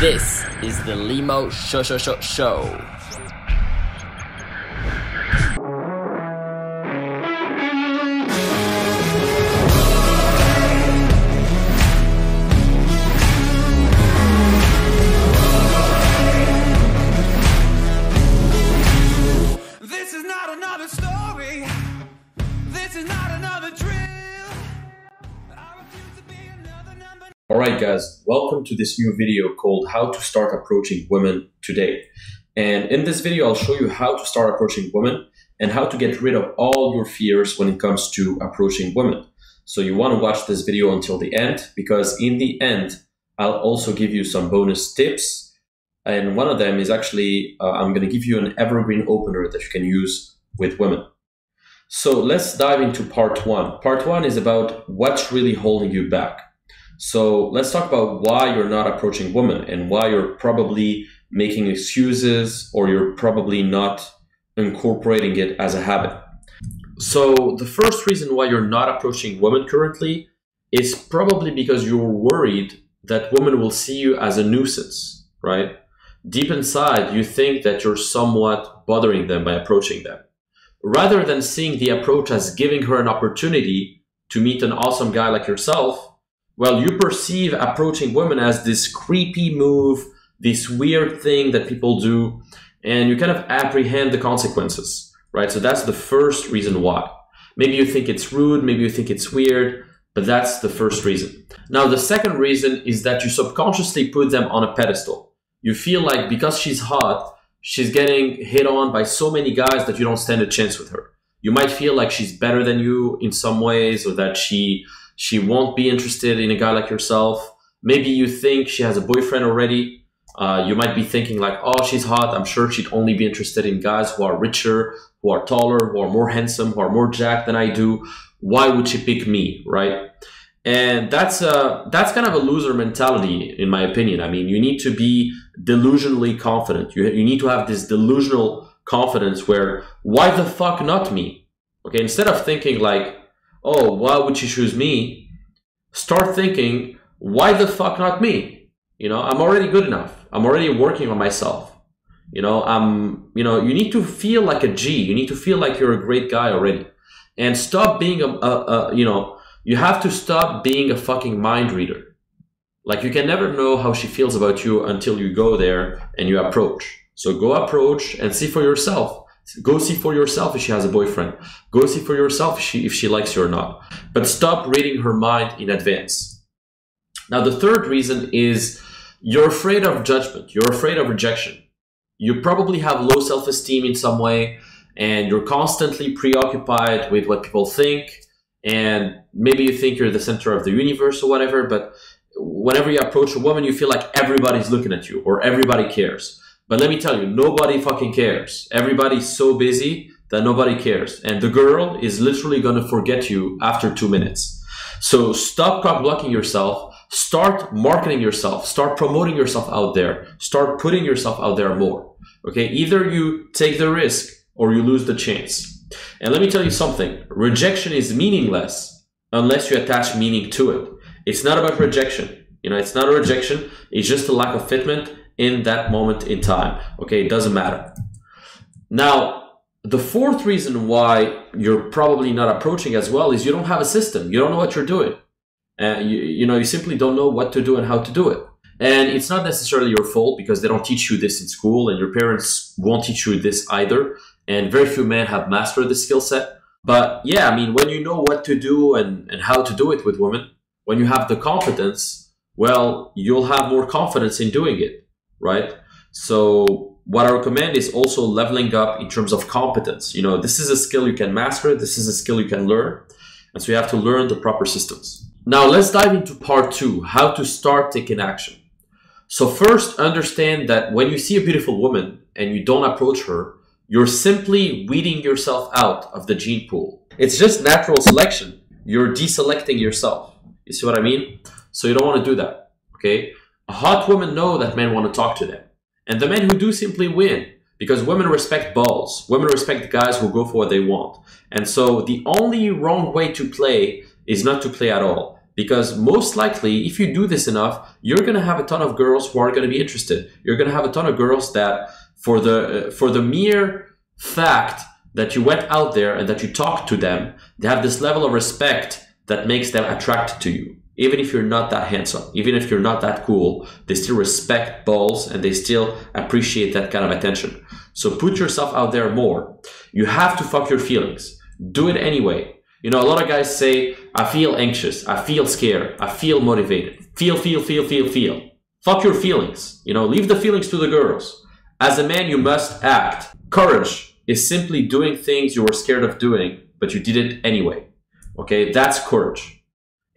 This is the Limo Show Show Show Show. Alright guys, welcome to this new video called How to Start Approaching Women Today. And in this video, I'll show you how to start approaching women and how to get rid of all your fears when it comes to approaching women. So you want to watch this video until the end because in the end, I'll also give you some bonus tips. And one of them is actually, uh, I'm going to give you an evergreen opener that you can use with women. So let's dive into part one. Part one is about what's really holding you back. So let's talk about why you're not approaching women and why you're probably making excuses or you're probably not incorporating it as a habit. So the first reason why you're not approaching women currently is probably because you're worried that women will see you as a nuisance, right? Deep inside, you think that you're somewhat bothering them by approaching them. Rather than seeing the approach as giving her an opportunity to meet an awesome guy like yourself, well, you perceive approaching women as this creepy move, this weird thing that people do, and you kind of apprehend the consequences, right? So that's the first reason why. Maybe you think it's rude, maybe you think it's weird, but that's the first reason. Now, the second reason is that you subconsciously put them on a pedestal. You feel like because she's hot, she's getting hit on by so many guys that you don't stand a chance with her. You might feel like she's better than you in some ways or that she she won't be interested in a guy like yourself. Maybe you think she has a boyfriend already. Uh, you might be thinking like, oh, she's hot. I'm sure she'd only be interested in guys who are richer, who are taller, who are more handsome, who are more jacked than I do. Why would she pick me, right? And that's uh that's kind of a loser mentality, in my opinion. I mean, you need to be delusionally confident. You you need to have this delusional confidence where why the fuck not me? Okay, instead of thinking like, oh, why would she choose me? Start thinking, why the fuck not me? You know, I'm already good enough. I'm already working on myself. You know, I'm, you know, you need to feel like a G. You need to feel like you're a great guy already. And stop being a, a, a you know, you have to stop being a fucking mind reader. Like you can never know how she feels about you until you go there and you approach. So go approach and see for yourself. Go see for yourself if she has a boyfriend. Go see for yourself if she, if she likes you or not. But stop reading her mind in advance. Now, the third reason is you're afraid of judgment. You're afraid of rejection. You probably have low self-esteem in some way and you're constantly preoccupied with what people think. And maybe you think you're the center of the universe or whatever, but whenever you approach a woman, you feel like everybody's looking at you or everybody cares. But let me tell you, nobody fucking cares. Everybody's so busy that nobody cares. And the girl is literally to forget you after two minutes. So stop cock blocking yourself. Start marketing yourself. Start promoting yourself out there. Start putting yourself out there more. Okay. Either you take the risk or you lose the chance. And let me tell you something. Rejection is meaningless unless you attach meaning to it. It's not about rejection. You know, it's not a rejection. It's just a lack of fitment in that moment in time. Okay, it doesn't matter. Now, the fourth reason why you're probably not approaching as well is you don't have a system. You don't know what you're doing. Uh, you, you know, you simply don't know what to do and how to do it. And it's not necessarily your fault because they don't teach you this in school and your parents won't teach you this either. And very few men have mastered the skill set. But yeah, I mean, when you know what to do and, and how to do it with women, when you have the confidence, well, you'll have more confidence in doing it, right? So what I recommend is also leveling up in terms of competence. You know, this is a skill you can master. This is a skill you can learn. And so you have to learn the proper systems. Now let's dive into part two, how to start taking action. So first understand that when you see a beautiful woman and you don't approach her, you're simply weeding yourself out of the gene pool. It's just natural selection. You're deselecting yourself. You see what I mean? So you don't want to do that. Okay? Hot women know that men want to talk to them. And the men who do simply win because women respect balls. Women respect guys who go for what they want. And so the only wrong way to play is not to play at all because most likely if you do this enough you're going to have a ton of girls who are going to be interested you're going to have a ton of girls that for the uh, for the mere fact that you went out there and that you talked to them they have this level of respect that makes them attracted to you even if you're not that handsome even if you're not that cool they still respect balls and they still appreciate that kind of attention so put yourself out there more you have to fuck your feelings do it anyway you know, a lot of guys say, I feel anxious, I feel scared, I feel motivated. Feel, feel, feel, feel, feel. Fuck your feelings. You know, leave the feelings to the girls. As a man, you must act. Courage is simply doing things you were scared of doing, but you did it anyway. Okay, that's courage.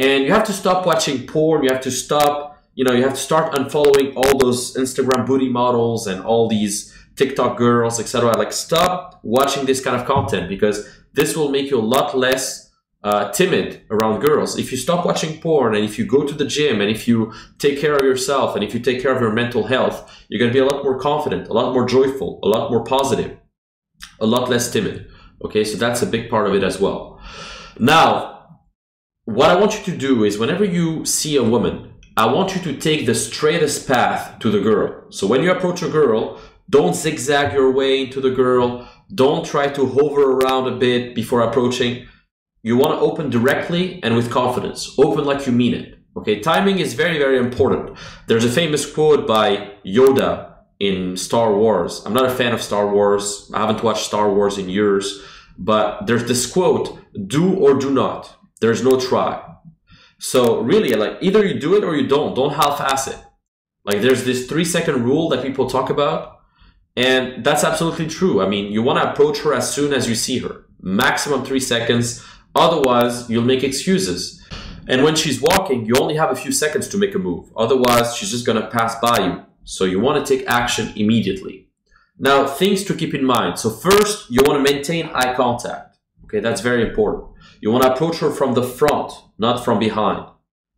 And you have to stop watching porn, you have to stop, you know, you have to start unfollowing all those Instagram booty models and all these TikTok girls, etc. Like, stop watching this kind of content because this will make you a lot less uh, timid around girls. If you stop watching porn and if you go to the gym and if you take care of yourself and if you take care of your mental health, you're going to be a lot more confident, a lot more joyful, a lot more positive, a lot less timid. Okay, so that's a big part of it as well. Now, what I want you to do is whenever you see a woman, I want you to take the straightest path to the girl. So when you approach a girl, don't zigzag your way into the girl. Don't try to hover around a bit before approaching. You want to open directly and with confidence. Open like you mean it. Okay, timing is very, very important. There's a famous quote by Yoda in Star Wars. I'm not a fan of Star Wars. I haven't watched Star Wars in years, but there's this quote, do or do not. There's no try. So really, like either you do it or you don't. Don't half-ass it. Like there's this three second rule that people talk about. And that's absolutely true. I mean, you want to approach her as soon as you see her, maximum three seconds. Otherwise, you'll make excuses. And when she's walking, you only have a few seconds to make a move. Otherwise, she's just to pass by you. So you want to take action immediately. Now, things to keep in mind. So first, you want to maintain eye contact. Okay, that's very important. You want to approach her from the front, not from behind.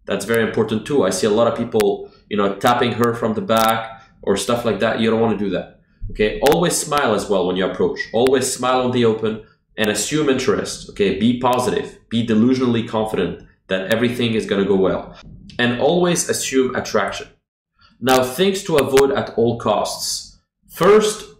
That's very important too. I see a lot of people, you know, tapping her from the back or stuff like that. You don't want to do that. Okay, always smile as well when you approach. Always smile on the open and assume interest. Okay, be positive, be delusionally confident that everything is going to go well, and always assume attraction. Now, things to avoid at all costs. First,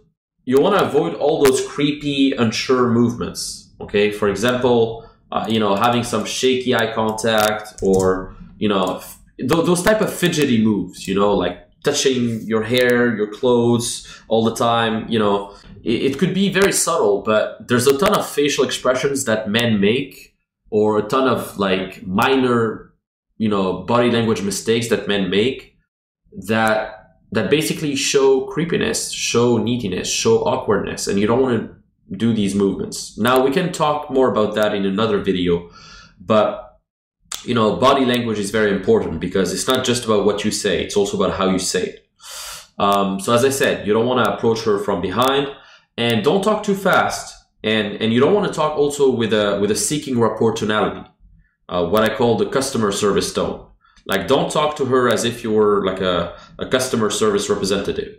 you want to avoid all those creepy, unsure movements. Okay, for example, uh, you know, having some shaky eye contact or you know, f- th- those type of fidgety moves. You know, like touching your hair, your clothes all the time. You know, it, it could be very subtle, but there's a ton of facial expressions that men make, or a ton of like minor, you know, body language mistakes that men make that that basically show creepiness, show neatiness, show awkwardness, and you don't want to do these movements. Now we can talk more about that in another video, but you know, body language is very important because it's not just about what you say; it's also about how you say it. Um, so, as I said, you don't want to approach her from behind, and don't talk too fast, and and you don't want to talk also with a with a seeking rapport tonality, uh, what I call the customer service tone. Like, don't talk to her as if you were like a, a customer service representative.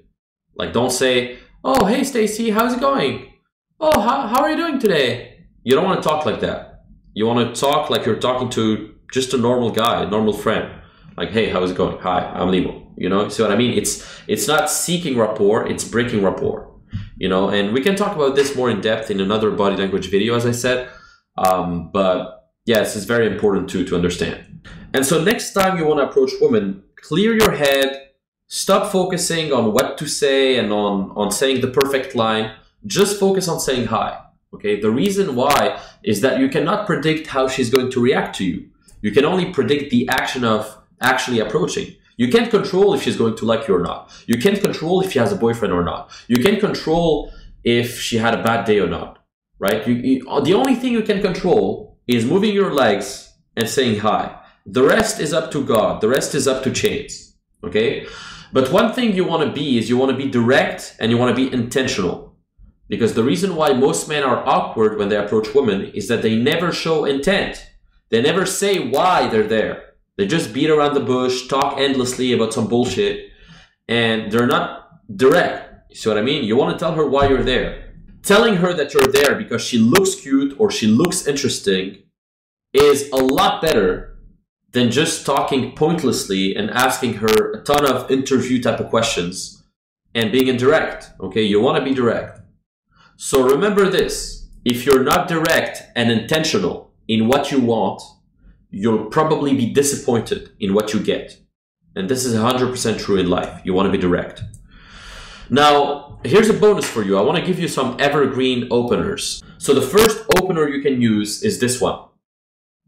Like, don't say, "Oh, hey, Stacy, how's it going? Oh, how, how are you doing today?" You don't want to talk like that. You want to talk like you're talking to just a normal guy, a normal friend. Like, hey, how's it going? Hi, I'm Limo. You know, see what I mean? It's it's not seeking rapport, it's breaking rapport. You know, and we can talk about this more in depth in another body language video, as I said. Um, but this is very important too to understand. And so next time you want to approach women, clear your head, stop focusing on what to say and on on saying the perfect line. Just focus on saying hi. Okay. The reason why is that you cannot predict how she's going to react to you. You can only predict the action of actually approaching. You can't control if she's going to like you or not. You can't control if she has a boyfriend or not. You can't control if she had a bad day or not. Right? You, you, the only thing you can control is moving your legs and saying hi. The rest is up to God. The rest is up to chance. Okay? But one thing you want to be is you want to be direct and you want to be intentional. Because the reason why most men are awkward when they approach women is that they never show intent. They never say why they're there. They just beat around the bush, talk endlessly about some bullshit, and they're not direct. You see what I mean? You want to tell her why you're there. Telling her that you're there because she looks cute or she looks interesting is a lot better than just talking pointlessly and asking her a ton of interview type of questions and being indirect. Okay, you want to be direct. So remember this if you're not direct and intentional in what you want, you'll probably be disappointed in what you get. And this is 100% true in life. You want to be direct. Now, here's a bonus for you. I want to give you some evergreen openers. So the first opener you can use is this one.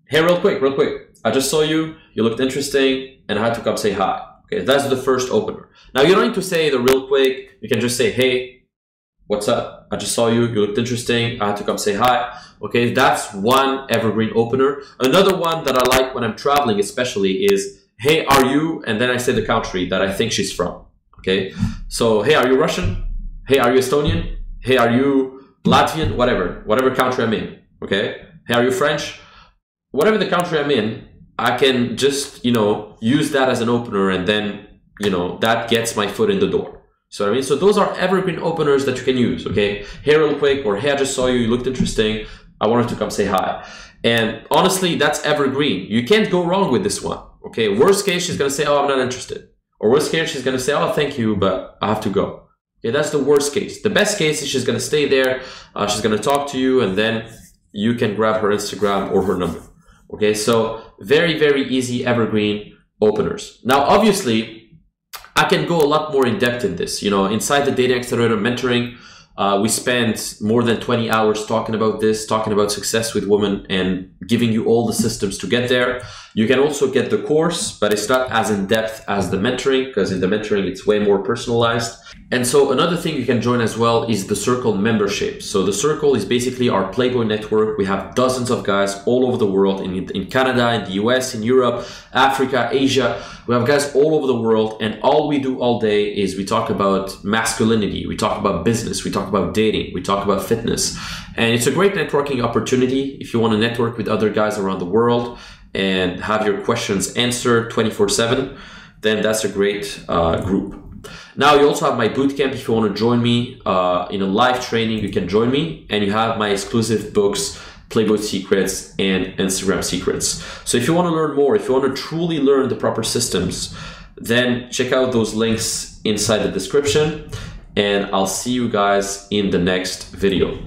Hey, real quick, real quick. I just saw you. You looked interesting, and I had to come say hi. Okay, that's the first opener. Now you don't need to say the real quick. You can just say, "Hey, what's up? I just saw you. You looked interesting. I had to come say hi." Okay, that's one evergreen opener. Another one that I like when I'm traveling, especially, is, "Hey, are you?" And then I say the country that I think she's from. Okay, so hey, are you Russian? Hey, are you Estonian? Hey, are you Latvian? Whatever, whatever country I'm in. Okay, hey, are you French? Whatever the country I'm in, I can just, you know, use that as an opener and then, you know, that gets my foot in the door. So I mean, so those are evergreen openers that you can use. Okay, hey, real quick, or hey, I just saw you, you looked interesting. I wanted to come say hi. And honestly, that's evergreen. You can't go wrong with this one. Okay, worst case, she's gonna say, oh, I'm not interested. Or worst case, she's gonna say, oh, thank you, but I have to go. Okay, that's the worst case. The best case is she's gonna stay there, uh, she's gonna talk to you, and then you can grab her Instagram or her number. Okay, so very, very easy evergreen openers. Now, obviously, I can go a lot more in depth in this. You know, inside the Dating Accelerator mentoring, uh, we spend more than 20 hours talking about this, talking about success with women and giving you all the systems to get there. You can also get the course, but it's not as in depth as the mentoring because in the mentoring, it's way more personalized. And so another thing you can join as well is the Circle membership. So the Circle is basically our Playboy network. We have dozens of guys all over the world in, in Canada, in the US, in Europe, Africa, Asia. We have guys all over the world and all we do all day is we talk about masculinity. We talk about business. We talk about dating. We talk about fitness. And it's a great networking opportunity if you want to network with other guys around the world and have your questions answered 24 7, then that's a great uh, group. Now you also have my bootcamp. If you want to join me uh, in a live training, you can join me, and you have my exclusive books, Playboy Secrets and Instagram Secrets. So if you want to learn more, if you want to truly learn the proper systems, then check out those links inside the description, and I'll see you guys in the next video.